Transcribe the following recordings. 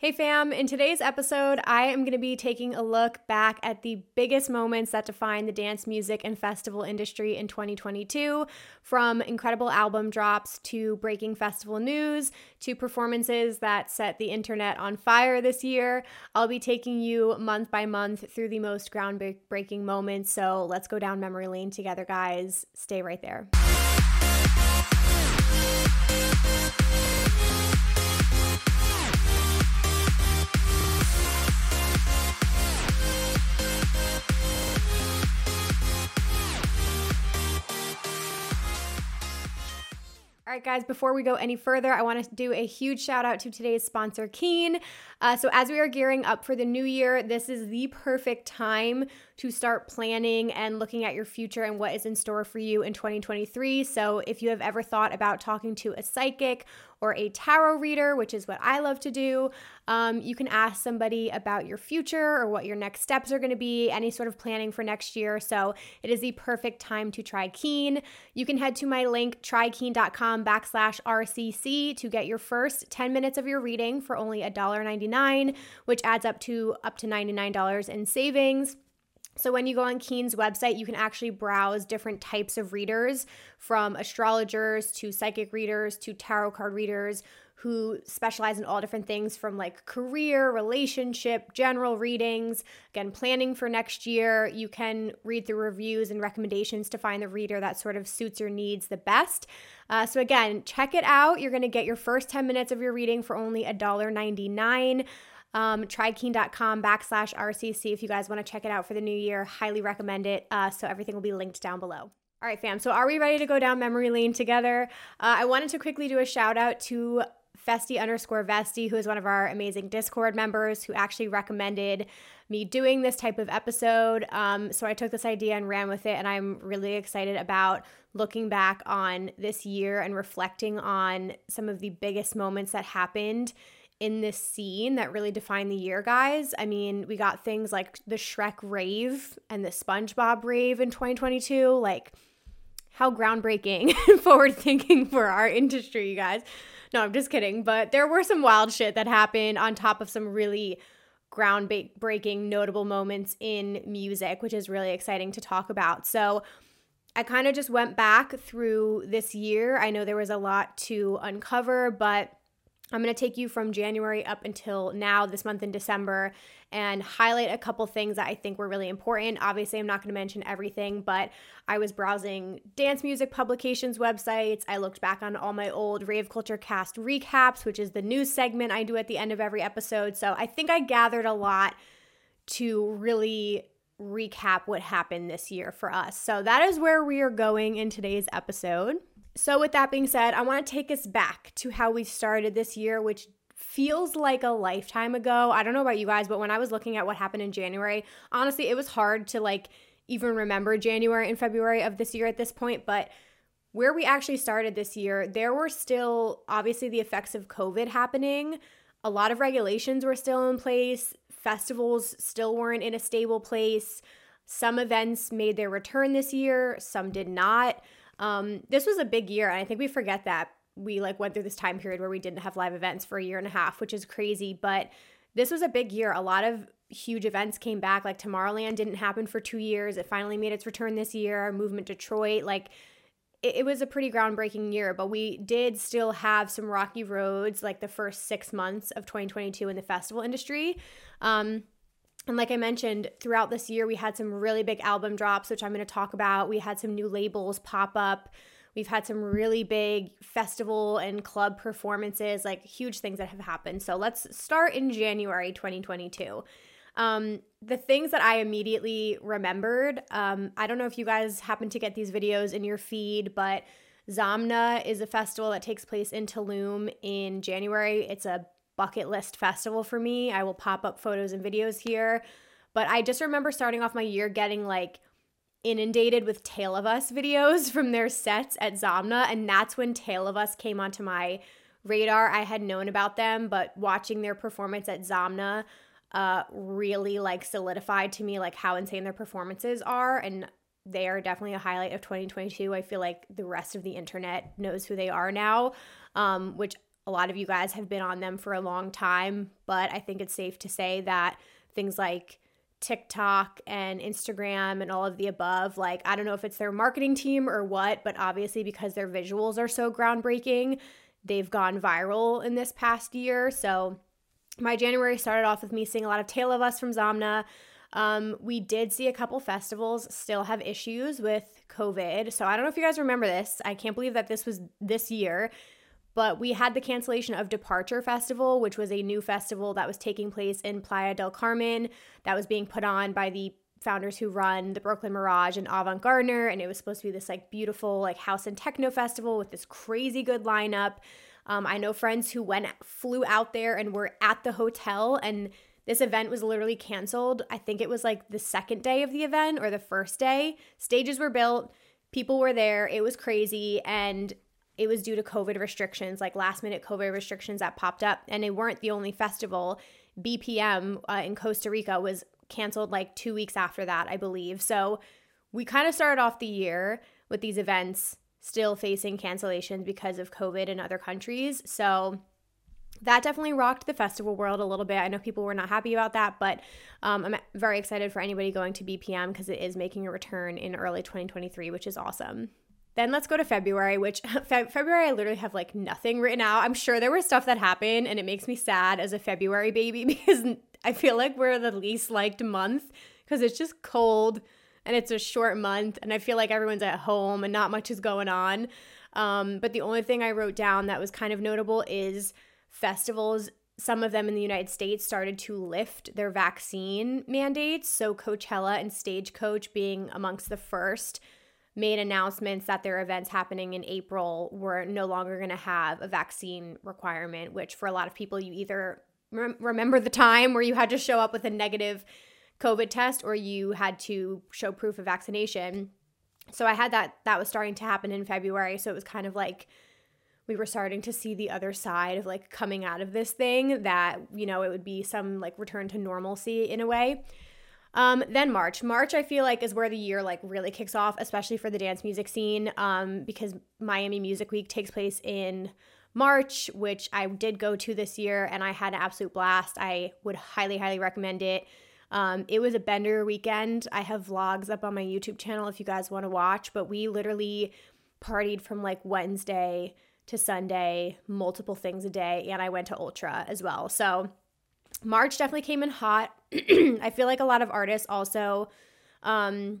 Hey fam, in today's episode, I am going to be taking a look back at the biggest moments that define the dance music and festival industry in 2022, from incredible album drops to breaking festival news to performances that set the internet on fire this year. I'll be taking you month by month through the most groundbreaking moments, so let's go down memory lane together, guys. Stay right there. All right, guys, before we go any further, I want to do a huge shout out to today's sponsor, Keen. Uh, so, as we are gearing up for the new year, this is the perfect time to start planning and looking at your future and what is in store for you in 2023. So, if you have ever thought about talking to a psychic or a tarot reader, which is what I love to do, um, you can ask somebody about your future or what your next steps are going to be, any sort of planning for next year. So, it is the perfect time to try Keen. You can head to my link, trykeen.com backslash RCC, to get your first 10 minutes of your reading for only $1.99 which adds up to up to $99 in savings. So, when you go on Keen's website, you can actually browse different types of readers from astrologers to psychic readers to tarot card readers who specialize in all different things from like career, relationship, general readings. Again, planning for next year. You can read through reviews and recommendations to find the reader that sort of suits your needs the best. Uh, so, again, check it out. You're going to get your first 10 minutes of your reading for only $1.99. Um, trykeen.com backslash RCC if you guys want to check it out for the new year. Highly recommend it. Uh, so, everything will be linked down below. All right, fam. So, are we ready to go down memory lane together? Uh, I wanted to quickly do a shout out to Festy underscore Vesty, who is one of our amazing Discord members, who actually recommended me doing this type of episode. Um, so I took this idea and ran with it, and I'm really excited about looking back on this year and reflecting on some of the biggest moments that happened in this scene that really defined the year, guys. I mean, we got things like the Shrek rave and the SpongeBob rave in 2022. Like, how groundbreaking and forward thinking for our industry, you guys. No, I'm just kidding. But there were some wild shit that happened on top of some really groundbreaking, notable moments in music, which is really exciting to talk about. So, I kind of just went back through this year. I know there was a lot to uncover, but I'm going to take you from January up until now, this month in December, and highlight a couple things that I think were really important. Obviously, I'm not going to mention everything, but I was browsing dance music publications websites. I looked back on all my old Rave Culture Cast recaps, which is the news segment I do at the end of every episode. So I think I gathered a lot to really recap what happened this year for us. So that is where we are going in today's episode. So, with that being said, I want to take us back to how we started this year, which feels like a lifetime ago. I don't know about you guys, but when I was looking at what happened in January, honestly, it was hard to like even remember January and February of this year at this point, but where we actually started this year, there were still obviously the effects of COVID happening. A lot of regulations were still in place. Festivals still weren't in a stable place. Some events made their return this year, some did not. Um, this was a big year, and I think we forget that we like went through this time period where we didn't have live events for a year and a half, which is crazy. But this was a big year. A lot of huge events came back. Like Tomorrowland didn't happen for two years. It finally made its return this year. Movement Detroit, like it, it was a pretty groundbreaking year. But we did still have some rocky roads, like the first six months of 2022 in the festival industry. Um, and like I mentioned, throughout this year, we had some really big album drops, which I'm going to talk about. We had some new labels pop up. We've had some really big festival and club performances, like huge things that have happened. So let's start in January 2022. Um, the things that I immediately remembered, um, I don't know if you guys happen to get these videos in your feed, but Zamna is a festival that takes place in Tulum in January. It's a bucket list festival for me. I will pop up photos and videos here. But I just remember starting off my year getting like inundated with Tale of Us videos from their sets at Zamna. And that's when Tale of Us came onto my radar. I had known about them, but watching their performance at Zamna uh, really like solidified to me like how insane their performances are. And they are definitely a highlight of 2022. I feel like the rest of the internet knows who they are now, um, which a lot of you guys have been on them for a long time, but I think it's safe to say that things like TikTok and Instagram and all of the above, like, I don't know if it's their marketing team or what, but obviously because their visuals are so groundbreaking, they've gone viral in this past year. So, my January started off with me seeing a lot of Tale of Us from Zamna. Um, we did see a couple festivals still have issues with COVID. So I don't know if you guys remember this. I can't believe that this was this year. But we had the cancellation of Departure Festival, which was a new festival that was taking place in Playa del Carmen that was being put on by the founders who run the Brooklyn Mirage and Avant Gardner. And it was supposed to be this like beautiful like house and techno festival with this crazy good lineup. Um, I know friends who went flew out there and were at the hotel and this event was literally canceled. I think it was like the second day of the event or the first day. Stages were built, people were there, it was crazy and it was due to COVID restrictions, like last minute COVID restrictions that popped up. And they weren't the only festival. BPM uh, in Costa Rica was canceled like two weeks after that, I believe. So we kind of started off the year with these events still facing cancellations because of COVID in other countries. So that definitely rocked the festival world a little bit. I know people were not happy about that, but um, I'm very excited for anybody going to BPM because it is making a return in early 2023, which is awesome. Then let's go to February, which fe- February I literally have like nothing written out. I'm sure there was stuff that happened and it makes me sad as a February baby because I feel like we're the least liked month because it's just cold and it's a short month and I feel like everyone's at home and not much is going on. Um, but the only thing I wrote down that was kind of notable is festivals some of them in the United States started to lift their vaccine mandates. So, Coachella and Stagecoach, being amongst the first, made announcements that their events happening in April were no longer going to have a vaccine requirement, which for a lot of people, you either rem- remember the time where you had to show up with a negative COVID test or you had to show proof of vaccination. So, I had that, that was starting to happen in February. So, it was kind of like, we were starting to see the other side of like coming out of this thing that, you know, it would be some like return to normalcy in a way. Um, then March. March, I feel like, is where the year like really kicks off, especially for the dance music scene, um, because Miami Music Week takes place in March, which I did go to this year, and I had an absolute blast. I would highly, highly recommend it. Um, it was a bender weekend. I have vlogs up on my YouTube channel if you guys want to watch, but we literally partied from like Wednesday to Sunday, multiple things a day, and I went to Ultra as well. So March definitely came in hot. I feel like a lot of artists also um,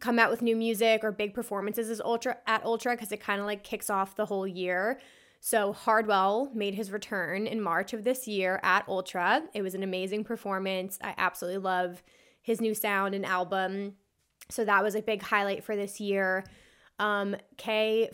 come out with new music or big performances as Ultra at Ultra because it kind of like kicks off the whole year. So Hardwell made his return in March of this year at Ultra. It was an amazing performance. I absolutely love his new sound and album. So that was a big highlight for this year. Um, K5,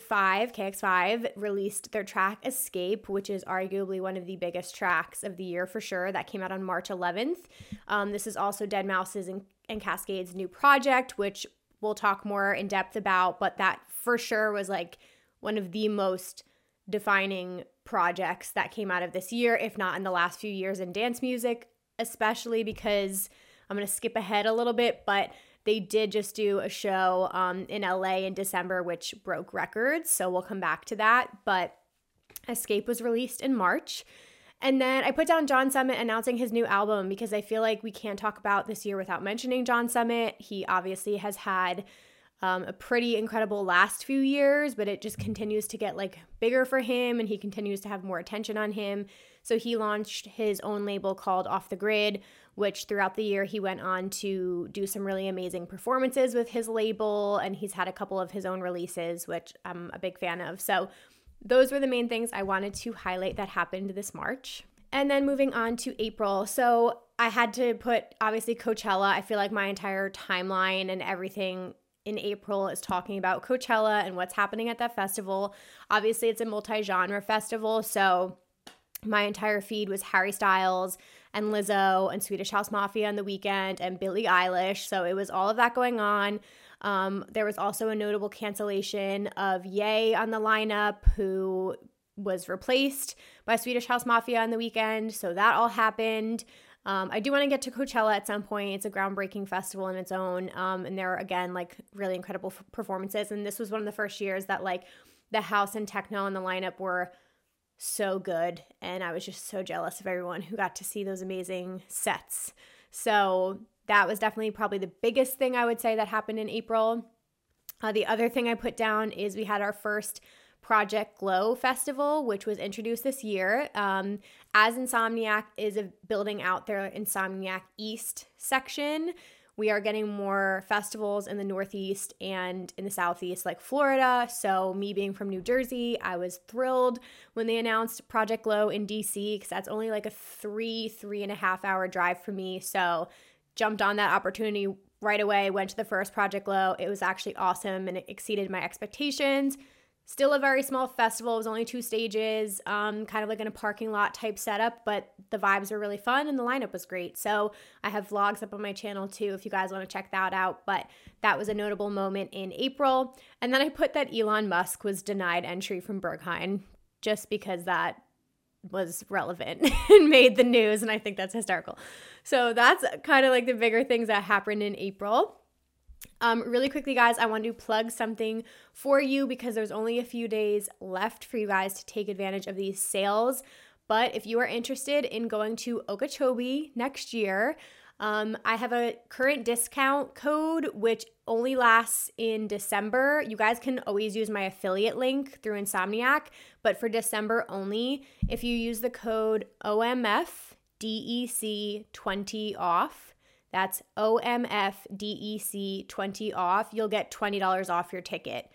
KX5 released their track Escape, which is arguably one of the biggest tracks of the year for sure. That came out on March 11th. Um, this is also Deadmau5's and, and Kaskade's new project, which we'll talk more in depth about, but that for sure was like one of the most defining projects that came out of this year, if not in the last few years in dance music, especially because I'm going to skip ahead a little bit, but they did just do a show um, in LA in December, which broke records. So we'll come back to that. But Escape was released in March. And then I put down John Summit announcing his new album because I feel like we can't talk about this year without mentioning John Summit. He obviously has had um, a pretty incredible last few years, but it just continues to get like bigger for him and he continues to have more attention on him. So he launched his own label called Off the Grid, which throughout the year he went on to do some really amazing performances with his label and he's had a couple of his own releases which I'm a big fan of. So those were the main things I wanted to highlight that happened this March. And then moving on to April. So I had to put obviously Coachella. I feel like my entire timeline and everything in April is talking about Coachella and what's happening at that festival. Obviously, it's a multi genre festival. So my entire feed was Harry Styles, and Lizzo and Swedish House Mafia on the weekend and Billie Eilish. So it was all of that going on. Um, there was also a notable cancellation of Ye on the lineup, who was replaced by Swedish House Mafia on the weekend. So that all happened. Um, I do want to get to Coachella at some point. It's a groundbreaking festival in its own. Um, and there are, again, like really incredible f- performances. And this was one of the first years that, like, the house and techno on the lineup were so good. And I was just so jealous of everyone who got to see those amazing sets. So that was definitely probably the biggest thing I would say that happened in April. Uh, the other thing I put down is we had our first Project Glow Festival, which was introduced this year. Um, as Insomniac is building out their Insomniac East section, we are getting more festivals in the Northeast and in the Southeast, like Florida. So, me being from New Jersey, I was thrilled when they announced Project Glow in DC because that's only like a three, three and a half hour drive for me. So, jumped on that opportunity right away, went to the first Project Glow. It was actually awesome and it exceeded my expectations. Still a very small festival. It was only two stages, um, kind of like in a parking lot type setup, but the vibes were really fun and the lineup was great. So I have vlogs up on my channel too if you guys want to check that out. But that was a notable moment in April. And then I put that Elon Musk was denied entry from Berghain just because that was relevant and made the news. And I think that's historical. So that's kind of like the bigger things that happened in April. Um, really quickly, guys, I want to plug something for you because there's only a few days left for you guys to take advantage of these sales. But if you are interested in going to Okeechobee next year, um, I have a current discount code which only lasts in December. You guys can always use my affiliate link through Insomniac, but for December only, if you use the code OMFDEC20 off, that's OMFDEC20 off. You'll get $20 off your ticket.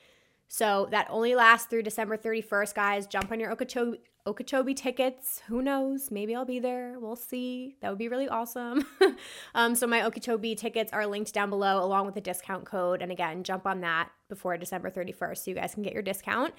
So that only lasts through December 31st, guys. Jump on your Okeechobee, Okeechobee tickets. Who knows? Maybe I'll be there. We'll see. That would be really awesome. um, so my Okeechobee tickets are linked down below along with the discount code. And again, jump on that before December 31st so you guys can get your discount.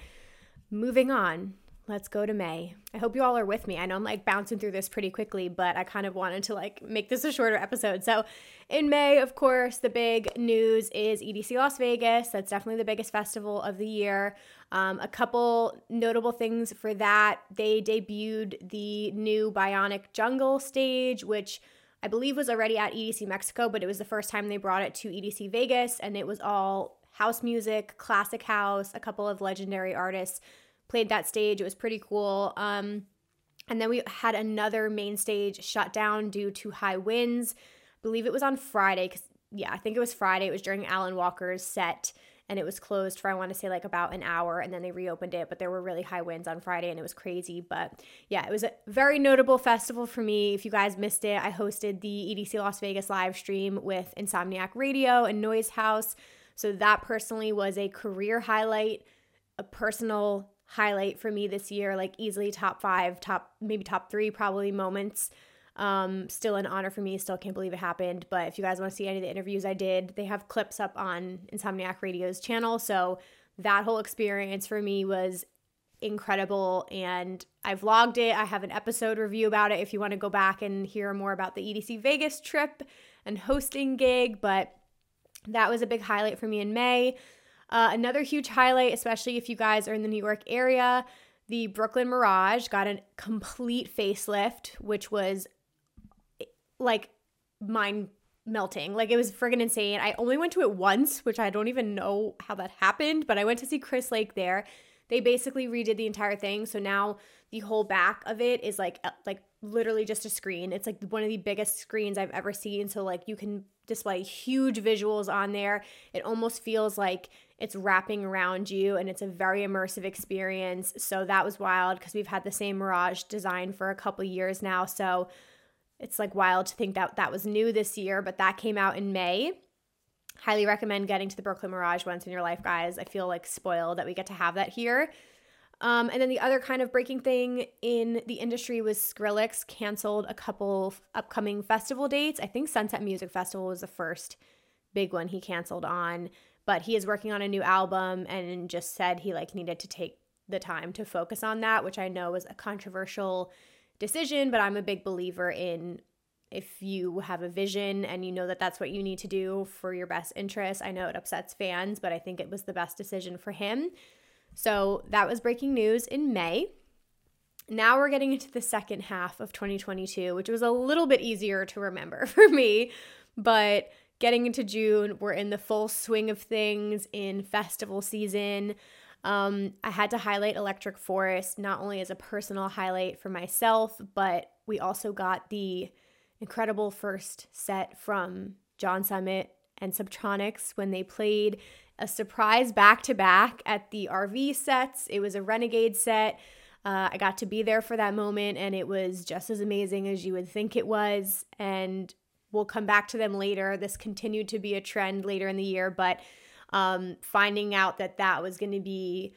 Moving on let's go to May. I hope you all are with me. I know I'm like bouncing through this pretty quickly, but I kind of wanted to like make this a shorter episode. So, in May, of course, the big news is EDC Las Vegas. That's definitely the biggest festival of the year. Um, a couple notable things for that they debuted the new Bionic Jungle stage, which I believe was already at EDC Mexico, but it was the first time they brought it to EDC Vegas, and it was all house music, classic house, a couple of legendary artists played that stage. It was pretty cool. Um, and then we had another main stage shut down due to high winds. I believe it was on Friday because yeah, I think it was Friday. It was during Alan Walker's set and it was closed for I want to say like about an hour and then they reopened it, but there were really high winds on Friday and it was crazy. But yeah, it was a very notable festival for me. If you guys missed it, I hosted the EDC Las Vegas live stream with Insomniac Radio and Noise House. So that personally was a career highlight, a personal highlight for me this year, like easily top five, top maybe top three probably moments. Um, still an honor for me. Still can't believe it happened. But if you guys want to see any of the interviews I did, they have clips up on Insomniac Radio's channel. So that whole experience for me was incredible and I vlogged it. I have an episode review about it if you want to go back and hear more about the EDC Vegas trip and hosting gig. But that was a big highlight for me in May. Uh, another huge highlight, especially if you guys are in the New York area, the Brooklyn Mirage got a complete facelift, which was like mind melting. Like it was friggin' insane. I only went to it once, which I don't even know how that happened, but I went to see Chris Lake there. They basically redid the entire thing, so now the whole back of it is like uh, like literally just a screen. It's like one of the biggest screens I've ever seen. So like you can display huge visuals on there. It almost feels like it's wrapping around you and it's a very immersive experience. So that was wild because we've had the same Mirage design for a couple years now. So it's like wild to think that that was new this year, but that came out in May. Highly recommend getting to the Brooklyn Mirage once in your life, guys. I feel like spoiled that we get to have that here. Um, and then the other kind of breaking thing in the industry was Skrillex canceled a couple upcoming festival dates. I think Sunset Music Festival was the first big one he canceled on, but he is working on a new album and just said he like needed to take the time to focus on that, which I know was a controversial decision, but I'm a big believer in if you have a vision and you know that that's what you need to do for your best interest. I know it upsets fans, but I think it was the best decision for him. So that was breaking news in May. Now we're getting into the second half of 2022, which was a little bit easier to remember for me. But getting into June, we're in the full swing of things in festival season. Um, I had to highlight Electric Forest not only as a personal highlight for myself, but we also got the incredible first set from John Summit and Subtronics when they played a surprise back to back at the RV sets. It was a Renegade set. Uh, I got to be there for that moment, and it was just as amazing as you would think it was. And we'll come back to them later. This continued to be a trend later in the year, but um, finding out that that was going to be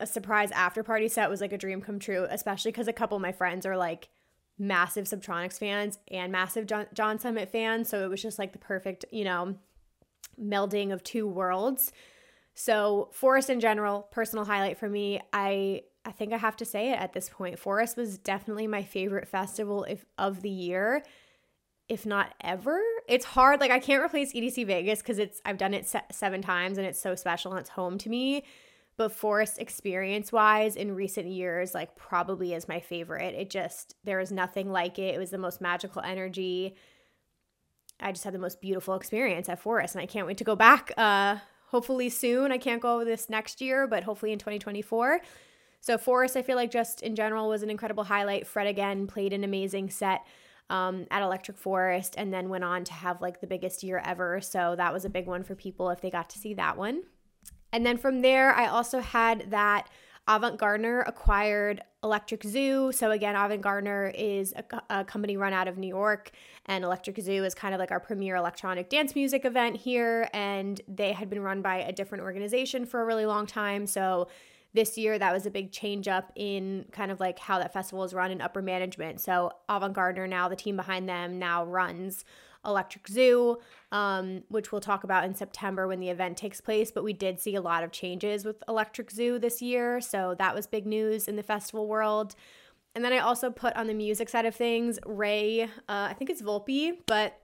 a surprise after party set was like a dream come true, especially because a couple of my friends are like massive Subtronics fans and massive John, John Summit fans. So it was just like the perfect, you know, melding of two worlds. So Forest in general, personal highlight for me. I I think I have to say it at this point. Forest was definitely my favorite festival if, of the year, if not ever. It's hard. Like I can't replace EDC Vegas because it's I've done it se- seven times and it's so special and it's home to me. But Forest experience wise in recent years, like probably is my favorite. It just there was nothing like it. It was the most magical energy. I just had the most beautiful experience at Forest, and I can't wait to go back. Uh, hopefully soon. I can't go this next year, but hopefully in 2024. So Forest, I feel like just in general was an incredible highlight. Fred again played an amazing set um, at Electric Forest, and then went on to have like the biggest year ever. So that was a big one for people if they got to see that one. And then from there, I also had that Avant Gardner acquired Electric Zoo. So again, Avant Gardner is a, a, company run out of New York, and Electric Zoo is kind of like our premier electronic dance music event here. And they had been run by a different organization for a really long time. So this year, that was a big change up in kind of like how that festival is run in upper management. So Avant Gardner now, the team behind them, now runs Electric Zoo, um, which we'll talk about in September when the event takes place. But we did see a lot of changes with Electric Zoo this year. So that was big news in the festival world. And then I also put on the music side of things, Ray, uh, I think it's Volpe, but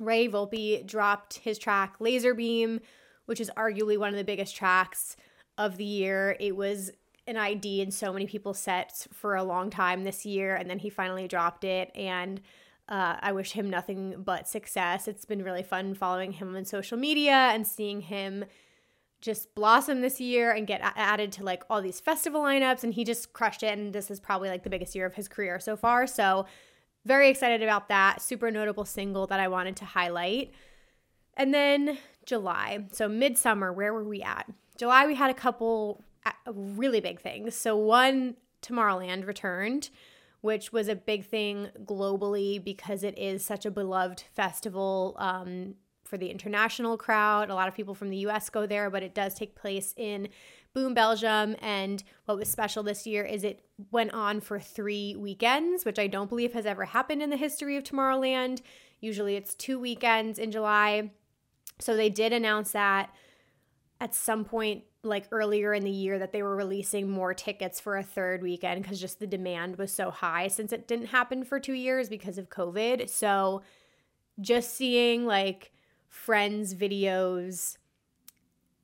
Ray Volpe dropped his track Laser Beam, which is arguably one of the biggest tracks of the year. It was an ID in so many people's sets for a long time this year, and then he finally dropped it. And uh, I wish him nothing but success. It's been really fun following him on social media and seeing him just blossom this year and get added to like all these festival lineups. And he just crushed it. And this is probably like the biggest year of his career so far. So, very excited about that. Super notable single that I wanted to highlight. And then July. So, midsummer, where were we at? July, we had a couple really big things. So, one, Tomorrowland returned which was a big thing globally because it is such a beloved festival um, for the international crowd. A lot of people from the US go there, but it does take place in Boom, Belgium. And what was special this year is it went on for three weekends, which I don't believe has ever happened in the history of Tomorrowland. Usually it's two weekends in July. So they did announce that at some point like earlier in the year that they were releasing more tickets for a third weekend because just the demand was so high since it didn't happen for two years because of COVID. So just seeing like friends' videos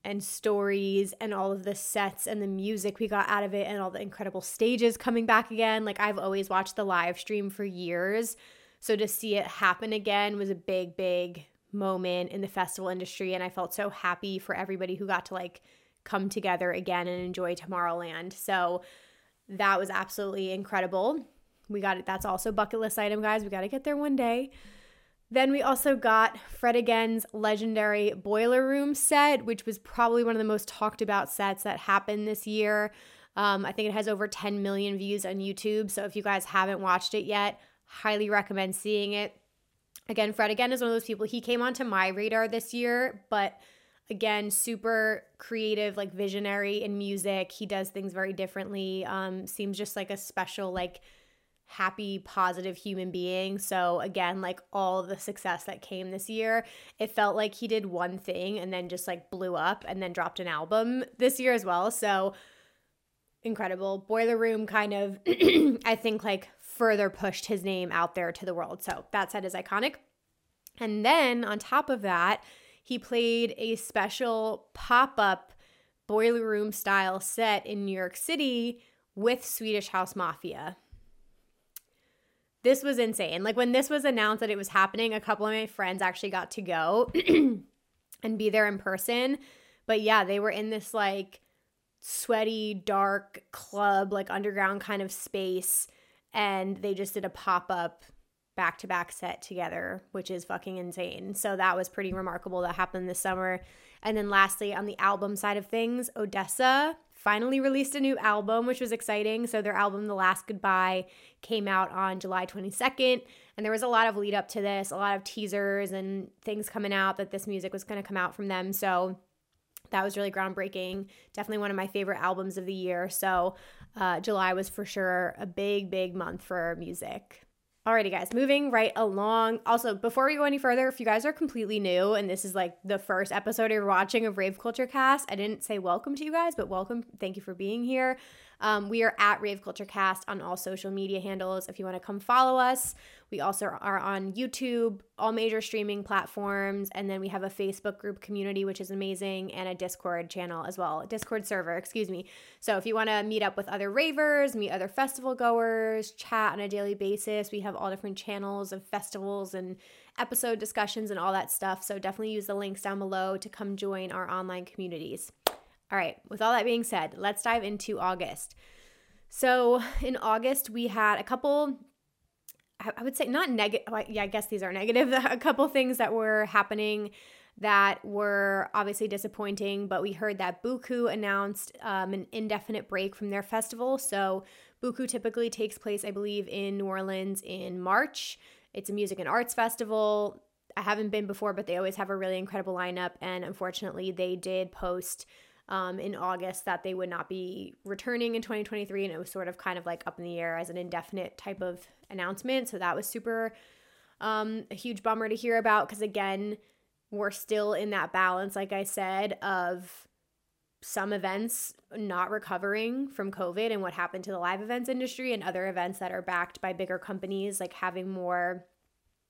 and stories and all of the sets and the music we got out of it and all the incredible stages coming back again. Like I've always watched the live stream for years. So to see it happen again was a big, big moment in the festival industry. And I felt so happy for everybody who got to like come together again and enjoy Tomorrowland. So that was absolutely incredible. We got it. That's also bucket list item, guys. We got to get there one day. Then we also got Fred Again's legendary Boiler Room set, which was probably one of the most talked about sets that happened this year. Um, I think it has over 10 million views on YouTube. So if you guys haven't watched it yet, highly recommend seeing it. Again, Fred Again is one of those people, he came onto my radar this year, but again super creative like visionary in music. He does things very differently um seems just like a special like happy positive human being. So again like all the success that came this year it felt like he did one thing and then just like blew up and then dropped an album this year as well. So incredible. Boiler room kind of i think like further pushed his name out there to the world. So that set is iconic. And then on top of that he played a special pop up boiler room style set in New York City with Swedish House Mafia. This was insane. Like when this was announced that it was happening, a couple of my friends actually got to go and be there in person. But yeah, they were in this like sweaty, dark club, like underground kind of space. And they just did a pop up back to back set together, which is fucking insane. So that was pretty remarkable that happened this summer. And then lastly, on the album side of things, ODESZA finally released a new album, which was exciting. So their album, The Last Goodbye, came out on July 22nd. And there was a lot of lead up to this, a lot of teasers and things coming out that this music was going to come out from them. So that was really groundbreaking. Definitely one of my favorite albums of the year. So uh, July was for sure a big, big month for music. Alrighty, guys, moving right along. Also, before we go any further, if you guys are completely new and this is like the first episode you're watching of Rave Culture Cast, I didn't say welcome to you guys, but welcome. Thank you for being here. Um, we are at Rave Culture Cast on all social media handles if you want to come follow us. We also are on YouTube, all major streaming platforms, and then we have a Facebook group community, which is amazing, and a Discord channel as well, Discord server, excuse me. So if you want to meet up with other ravers, meet other festival goers, chat on a daily basis, we have all different channels of festivals and episode discussions and all that stuff. So definitely use the links down below to come join our online communities. All right, with all that being said, let's dive into August. So in August, we had a couple, I would say not negative, yeah, I guess these are negative, a couple things that were happening that were obviously disappointing, but we heard that Buku announced um, an indefinite break from their festival. So, Buku typically takes place, I believe, in New Orleans in March. It's a music and arts festival. I haven't been before, but they always have a really incredible lineup. And unfortunately, they did post um, in August that they would not be returning in 2023. And it was sort of kind of like up in the air as an indefinite type of announcement. So that was super um, a huge bummer to hear about because, again, we're still in that balance, like I said, of some events not recovering from COVID and what happened to the live events industry and other events that are backed by bigger companies, like having more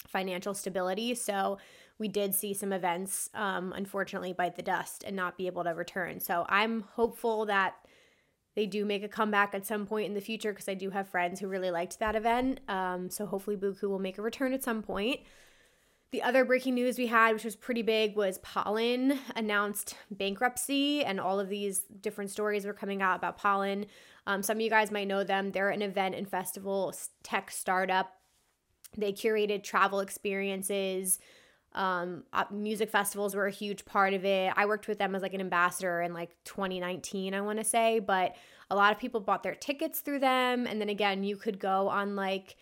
financial stability. So we did see some events, um, unfortunately, bite the dust and not be able to return. So I'm hopeful that they do make a comeback at some point in the future because I do have friends who really liked that event. Um, so hopefully Buku will make a return at some point. The other breaking news we had, which was pretty big, was Pollen announced bankruptcy, and all of these different stories were coming out about Pollen. Um, some of you guys might know them. They're an event and festival tech startup. They curated travel experiences, um, uh, music festivals were a huge part of it. I worked with them as like an ambassador in like 2019, I want to say, but a lot of people bought their tickets through them. And then again, you could go on like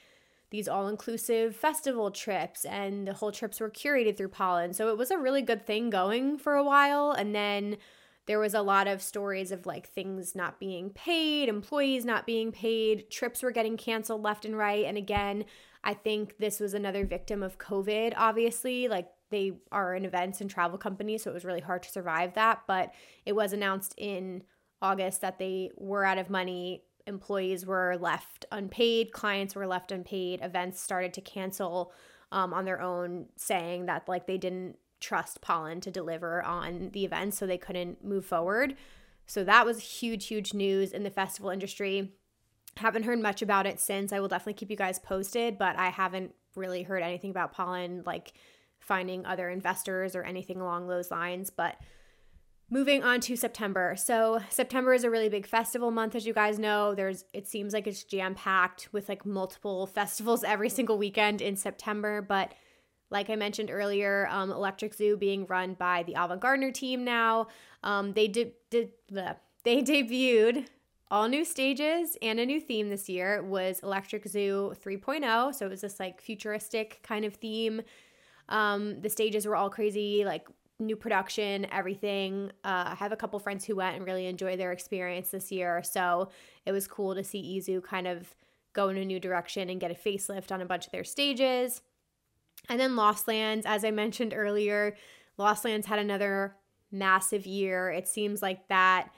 these all inclusive festival trips, and the whole trips were curated through Pollen. So it was a really good thing going for a while. And then there was a lot of stories of like things not being paid, employees not being paid, trips were getting canceled left and right. And again, I think this was another victim of COVID, obviously. Like they are an events and travel company, so it was really hard to survive that. But it was announced in August that they were out of money. Employees were left unpaid, clients were left unpaid, events started to cancel um, on their own, saying that like they didn't trust Pollen to deliver on the event, so they couldn't move forward. So that was huge, huge news in the festival industry. Haven't heard much about it since. I will definitely keep you guys posted, but I haven't really heard anything about Pollen, like finding other investors or anything along those lines. But moving on to September. So September is a really big festival month, as you guys know. There's it seems like it's jam packed with like multiple festivals every single weekend in September. But like I mentioned earlier, um, Electric Zoo being run by the Avant Gardner team now. Um, they did did the they debuted all new stages and a new theme this year was Electric Zoo 3.0. So it was this like futuristic kind of theme. Um, the stages were all crazy, like new production, everything. Uh, I have a couple friends who went and really enjoyed their experience this year. So it was cool to see EZoo kind of go in a new direction and get a facelift on a bunch of their stages. And then Lost Lands, as I mentioned earlier, Lost Lands had another massive year. It seems like that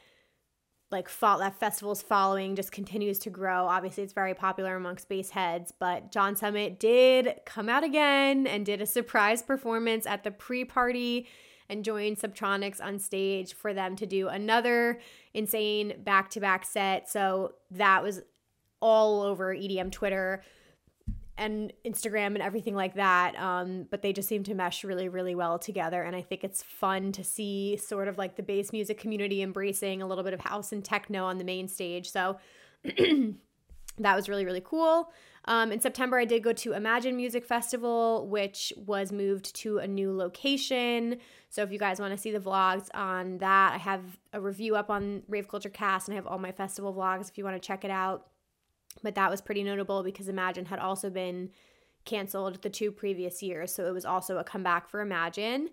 like fall that festival's following just continues to grow. Obviously, it's very popular amongst bass heads, but John Summit did come out again and did a surprise performance at the pre-party and joined Subtronics on stage for them to do another insane back-to-back set. So that was all over EDM Twitter. And Instagram and everything like that. Um, but they just seem to mesh really, really well together. And I think it's fun to see sort of like the bass music community embracing a little bit of house and techno on the main stage. So that was really, really cool. Um, in September, I did go to Imagine Music Festival, which was moved to a new location. So if you guys want to see the vlogs on that, I have a review up on Rave Culture Cast and I have all my festival vlogs if you want to check it out. But that was pretty notable because Imagine had also been canceled the two previous years. So it was also a comeback for Imagine.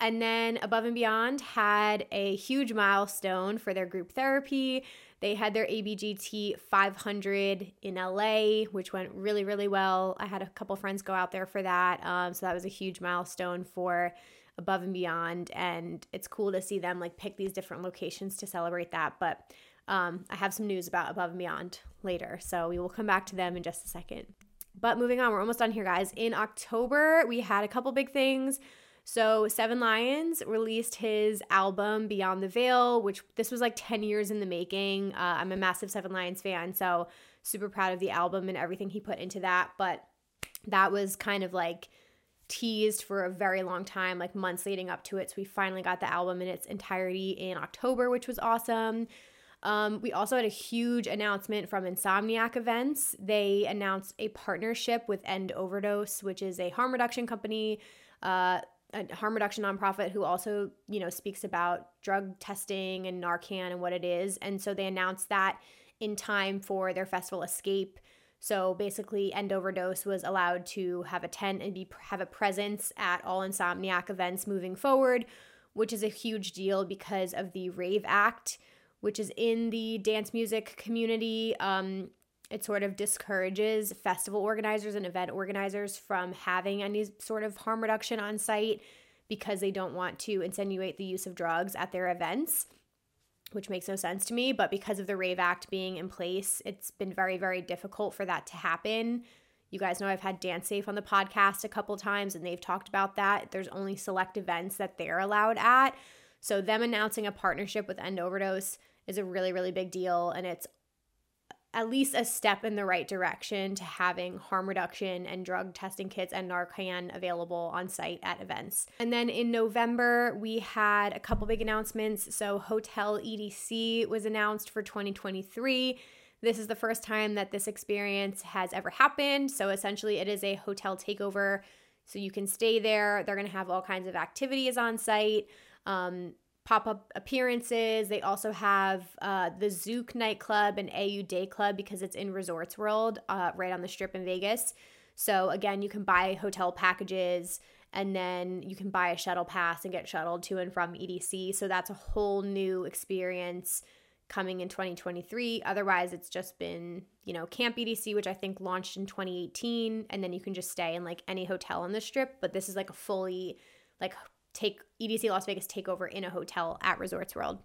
And then Above and Beyond had a huge milestone for their group therapy. They had their ABGT 500 in LA, which went really, really well. I had a couple friends go out there for that. Um, so that was a huge milestone for Above and Beyond. And it's cool to see them like pick these different locations to celebrate that. But um, I have some news about Above and Beyond later. So we will come back to them in just a second. But moving on, we're almost done here, guys. In October, we had a couple big things. So Seven Lions released his album Beyond the Veil, which this was like 10 years in the making. Uh, I'm a massive Seven Lions fan, so super proud of the album and everything he put into that. But that was kind of like teased for a very long time, like months leading up to it. So we finally got the album in its entirety in October, which was awesome. Um, we also had a huge announcement from Insomniac Events. They announced a partnership with End Overdose, which is a harm reduction company. Uh, a harm reduction nonprofit who also, you know, speaks about drug testing and Narcan and what it is. And so they announced that in time for their festival Escape. So basically, End Overdose was allowed to have a tent and be have a presence at all Insomniac events moving forward, which is a huge deal because of the Rave Act, which is in the dance music community. Um, it sort of discourages festival organizers and event organizers from having any sort of harm reduction on site because they don't want to insinuate the use of drugs at their events, which makes no sense to me. But because of the RAVE Act being in place, it's been very, very difficult for that to happen. You guys know I've had Dance Safe on the podcast a couple times and they've talked about that. There's only select events that they're allowed at. So, them announcing a partnership with End Overdose is a really, really big deal. And it's at least a step in the right direction to having harm reduction and drug testing kits and Narcan available on site at events. And then in November, we had a couple big announcements. So, Hotel EDC was announced for 2023. This is the first time that this experience has ever happened. So, essentially, it is a hotel takeover. So, you can stay there. They're going to have all kinds of activities on site. Um, pop up appearances. They also have uh, the Zouk nightclub and AYU Day Club because it's in Resorts World, uh, right on the strip in Vegas. So, again, you can buy hotel packages and then you can buy a shuttle pass and get shuttled to and from EDC. So, that's a whole new experience coming in 2023. Otherwise, it's just been, you know, Camp EDC, which I think launched in 2018, and then you can just stay in like any hotel on the strip. But this is like a fully like take EDC Las Vegas takeover in a hotel at Resorts World.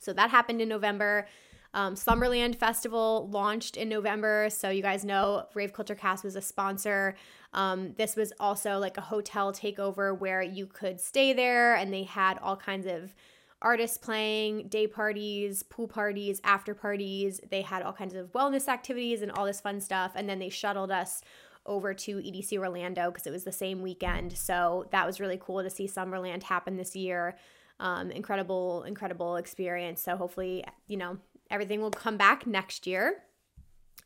So that happened in November. Um, Slumberland Festival launched in November. So you guys know Rave Culture Cast was a sponsor. Um, this was also like a hotel takeover where you could stay there and they had all kinds of artists playing, day parties, pool parties, after parties. They had all kinds of wellness activities and all this fun stuff. And then they shuttled us over to EDC Orlando because it was the same weekend. So that was really cool to see Summerland happen this year. Um, incredible, incredible experience. So hopefully, you know, everything will come back next year.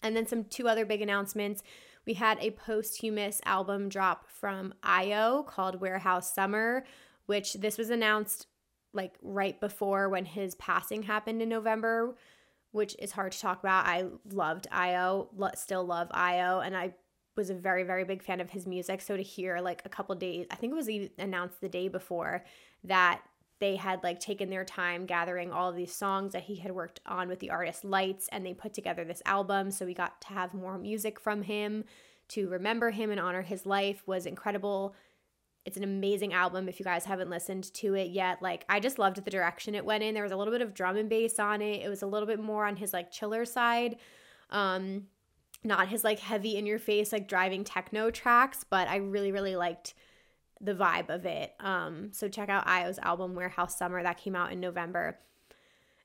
And then some two other big announcements. We had a posthumous album drop from Io called Warehouse Summer, which this was announced like right before when his passing happened in November, which is hard to talk about. I loved Io, still love Io, and I was a very very big fan of his music. So to hear like a couple days i think it was announced the day before that they had like taken their time gathering all these songs that he had worked on with the artist lights and they put together this album. So we got to have more music from him to remember him and honor his life was incredible. It's an amazing album if you guys haven't listened to it yet. Like i just loved the direction it went in. There was a little bit of drum and bass on it. It was a little bit more on his like chiller side. Um not his like heavy in your face like driving techno tracks, but I really really liked the vibe of it. Um, so check out Io's album Warehouse Summer that came out in November.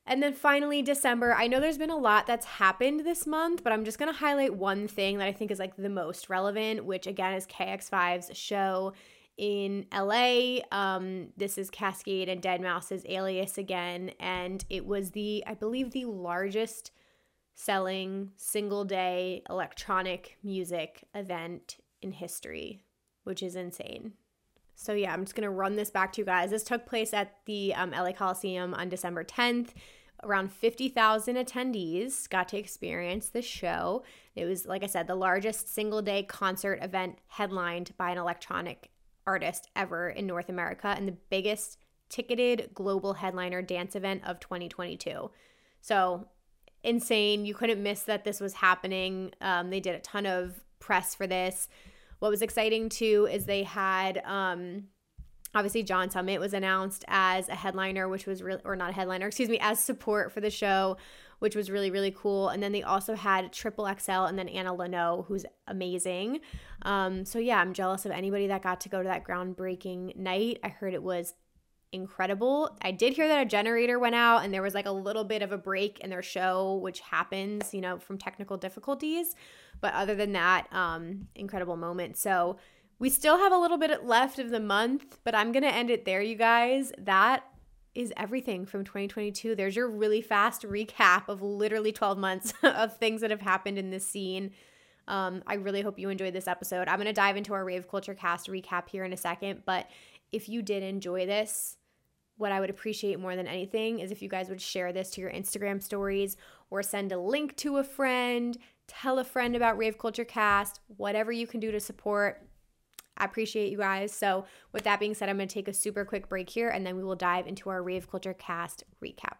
And then finally, December. I know there's been a lot that's happened this month, but I'm just to highlight one thing that I think is like the most relevant, which again is KX5's show in LA. Um, this is Kaskade and Deadmau5's Alias again. And it was the, I believe, the largest selling single day electronic music event in history, which is insane. So, yeah, I'm just going to run this back to you guys. This took place at the um, LA Coliseum on December 10th. Around 50,000 attendees got to experience this show. It was, like I said, the largest single day concert event headlined by an electronic artist ever in North America and the biggest ticketed global headliner dance event of 2022. So insane. You couldn't miss that this was happening. Um, they did a ton of press for this. What was exciting too is they had um, obviously John Summit was announced as a headliner, which was really or not a headliner, excuse me, as support for the show, which was really really cool. And then they also had Triple XL and then Anna Lunoe, who's amazing. Um, so yeah, I'm jealous of anybody that got to go to that groundbreaking night. I heard it was incredible. I did hear that a generator went out and there was like a little bit of a break in their show, which happens, you know, from technical difficulties. But other than that, um, incredible moment. So we still have a little bit left of the month, but I'm gonna end it there, you guys. That is everything from 2022. There's your really fast recap of literally 12 months of things that have happened in this scene. Um, I really hope you enjoyed this episode. I'm going to dive into our Rave Culture Cast recap here in a second, but if you did enjoy this, what I would appreciate more than anything is if you guys would share this to your Instagram stories or send a link to a friend, tell a friend about Rave Culture Cast, whatever you can do to support. I appreciate you guys. So, with that being said, I'm going to take a super quick break here and then we will dive into our Rave Culture Cast recap.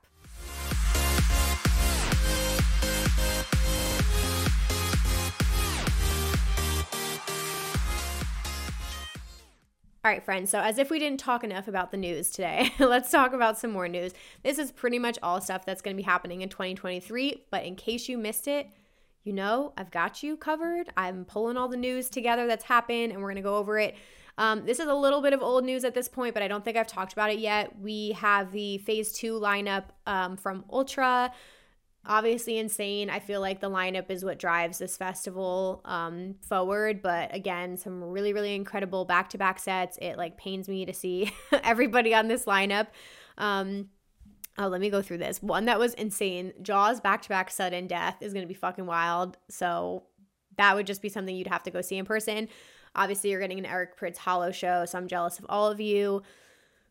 All right, friends. So, as if we didn't talk enough about the news today, let's talk about some more news. This is pretty much all stuff that's going to be happening in 2023. But in case you missed it, you know, I've got you covered. I'm pulling all the news together that's happened and we're going to go over it. Um, this is a little bit of old news at this point, but I don't think I've talked about it yet. We have the phase two lineup um, from Ultra obviously insane. I feel like the lineup is what drives this festival um, forward. But again, some really, really incredible back to back sets. It like pains me to see everybody on this lineup. Um, oh, let me go through this. One that was insane Jaws back to back sudden death is going to be fucking wild. So that would just be something you'd have to go see in person. Obviously, you're getting an Eric Prydz HOLO show, so I'm jealous of all of you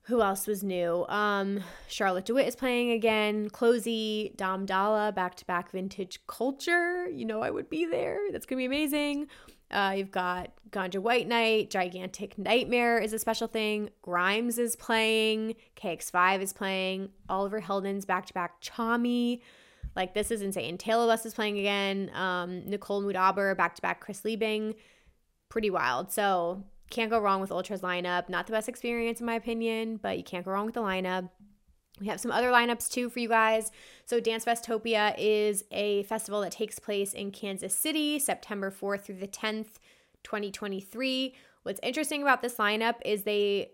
who else was new? Um, Charlotte de Witte is playing again. Closey, Dom Dolla, back to back vintage culture. You know, I would be there. That's going to be amazing. Uh, you've got Ganja White Night, Gigantic NGHTMRE is a special thing. Grimes is playing. KX5 is playing. Oliver Heldens back to back Tchami. Like, this is insane. Taylor West is playing again. Um, Nicole Moudaber back to back Chris Liebing. Pretty wild. So, can't go wrong with Ultra's lineup. Not the best experience, in my opinion, but you can't go wrong with the lineup. We have some other lineups too for you guys. So, Dance Festopia is a festival that takes place in Kansas City, September 4th through the 10th, 2023. What's interesting about this lineup is they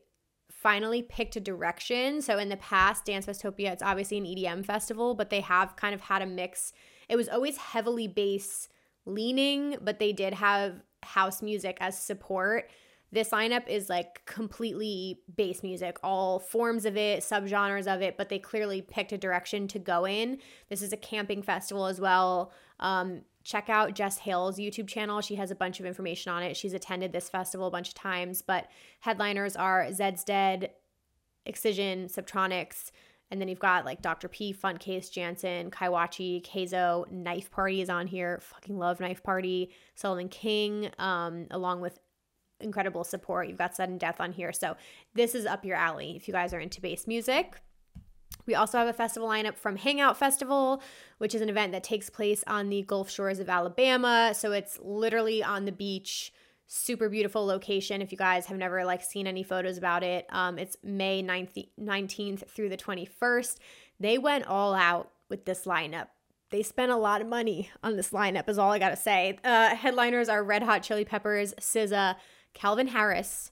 finally picked a direction. So, in the past, Dance Festopia, it's obviously an EDM festival, but they have kind of had a mix. It was always heavily bass leaning, but they did have house music as support. This lineup is like completely bass music, all forms of it, subgenres of it, but they clearly picked a direction to go in. This is a camping festival as well. Um, check out Jess Hale's YouTube channel. She has a bunch of information on it. She's attended this festival a bunch of times, but headliners are Zeds Dead, Excision, Subtronics, and then you've got like Dr. P, Funtcase, Jantsen, Kaiwachi, Kayzo, Knife Party is on here. Fucking love Knife Party. Sullivan King, um, along with incredible support. You've got Sudden Death on here. So this is up your alley if you guys are into bass music. We also have a festival lineup from Hangout Festival, which is an event that takes place on the Gulf Shores of Alabama. So it's literally on the beach, super beautiful location. If you guys have never like seen any photos about it, um, it's May 9th, 19th through the 21st. They went all out with this lineup. They spent a lot of money on this lineup, is all I gotta say. Uh, headliners are Red Hot Chili Peppers, SZA, Calvin Harris.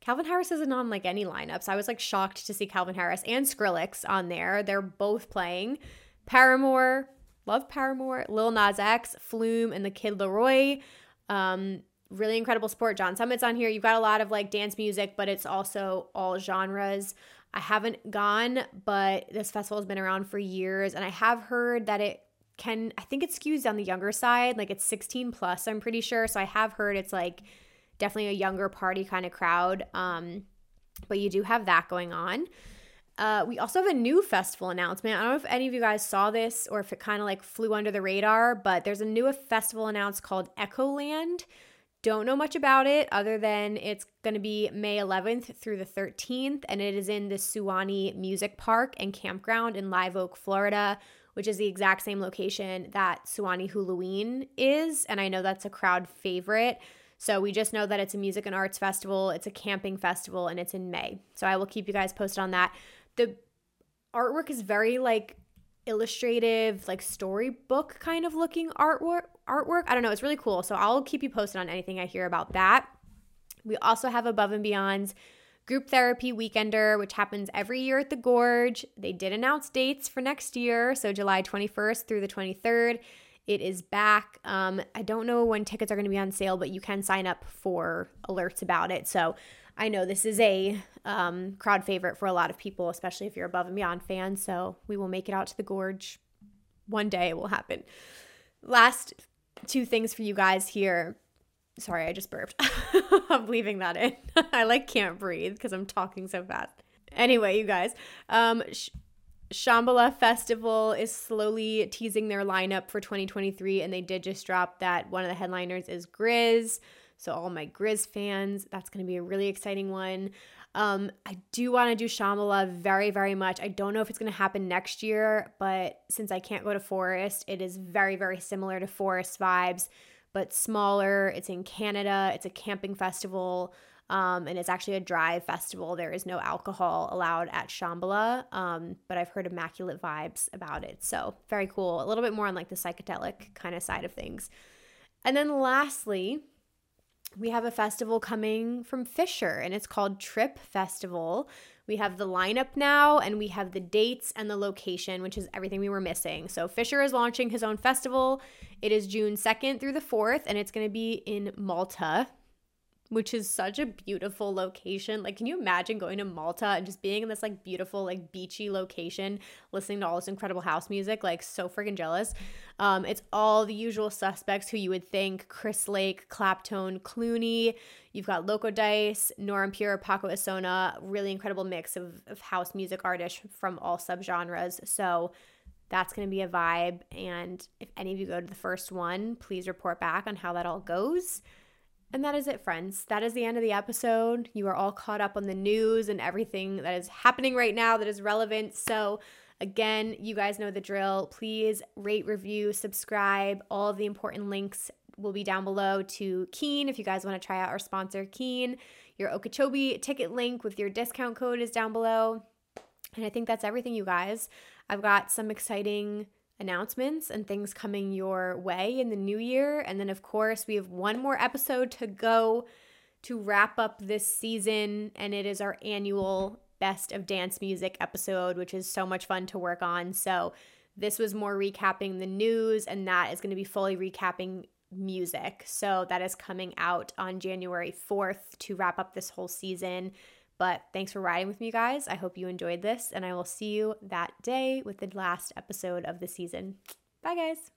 Calvin Harris isn't on like any lineups. I was like shocked to see Calvin Harris and Skrillex on there. They're both playing. Paramore, love Paramore. Lil Nas X, Flume, and the Kid LAROI. Um, really incredible support. John Summit's on here. You've got a lot of like dance music, but it's also all genres. I haven't gone, but this festival has been around for years, and I have heard that it can, I think it skews on the younger side. Like it's 16 plus, I'm pretty sure. So I have heard it's like definitely a younger party kind of crowd. Um, but you do have that going on. Uh, we also have a new festival announcement. I don't know if any of you guys saw this or if it kind of like flew under the radar, but there's a new festival announced called Echoland. Don't know much about it other than it's going to be May 11th through the 13th, and it is in the Suwannee Music Park and Campground in Live Oak, Florida, which is the exact same location that Suwannee Hulaween is. And I know that's a crowd favorite. So we just know that it's a music and arts festival, it's a camping festival, and it's in May. So I will keep you guys posted on that. The artwork is very like illustrative, like storybook kind of looking artwork. Artwork. I don't know. It's really cool. So I'll keep you posted on anything I hear about that. We also have Above and Beyond's Group Therapy Weekender, which happens every year at the Gorge. They did announce dates for next year, so July 21st through the 23rd. It is back. Um, I don't know when tickets are going to be on sale, but you can sign up for alerts about it. So I know this is a um, crowd favorite for a lot of people, especially if you're above and beyond fans. So we will make it out to the gorge. One day it will happen. Last two things for you guys here. Sorry, I just burped. I'm leaving that in. I like can't breathe because I'm talking so fast. Anyway, you guys, um, sh- Shambhala Festival is slowly teasing their lineup for 2023, and they did just drop that one of the headliners is GRiZ. So, all my GRiZ fans, that's going to be a really exciting one. Um, I do want to do Shambhala very, very much. I don't know if it's going to happen next year, but since I can't go to Forest, it is very, very similar to Forest vibes, but smaller. It's in Canada, it's a camping festival. Um, and it's actually a dry festival. There is no alcohol allowed at Shambhala, um, but I've heard immaculate vibes about it. So very cool. A little bit more on like the psychedelic kind of side of things. And then lastly, we have a festival coming from Fisher, and it's called Trip Festival. We have the lineup now, and we have the dates and the location, which is everything we were missing. So, Fisher is launching his own festival. It is June 2nd through the 4th, and it's going to be in Malta, which is such a beautiful location. Like, can you imagine going to Malta and just being in this like beautiful, like beachy location, listening to all this incredible house music? Like, so freaking jealous. Um, it's all the usual suspects who you would think Chris Lake, Claptone, Cloonee. You've got Loco Dice, Nora En Pure, Paco Osuna, really incredible mix of, of house music artists from all subgenres. So, that's going to be a vibe. And if any of you go to the first one, please report back on how that all goes. And that is it, friends. That is the end of the episode. You are all caught up on the news and everything that is happening right now that is relevant. So, again, you guys know the drill. Please rate, review, subscribe. All of the important links will be down below to Keen if you guys want to try out our sponsor, Keen. Your Okeechobee ticket link with your discount code is down below. And I think that's everything, you guys. I've got some exciting announcements and things coming your way in the new year. And then, of course, we have one more episode to go to wrap up this season, and it is our annual Best of Dance Music episode, which is so much fun to work on. So, this was more recapping the news, and that is going to be fully recapping music. So, that is coming out on January 4th to wrap up this whole season. But thanks for riding with me, guys. I hope you enjoyed this, and I will see you that day with the last episode of the season. Bye, guys.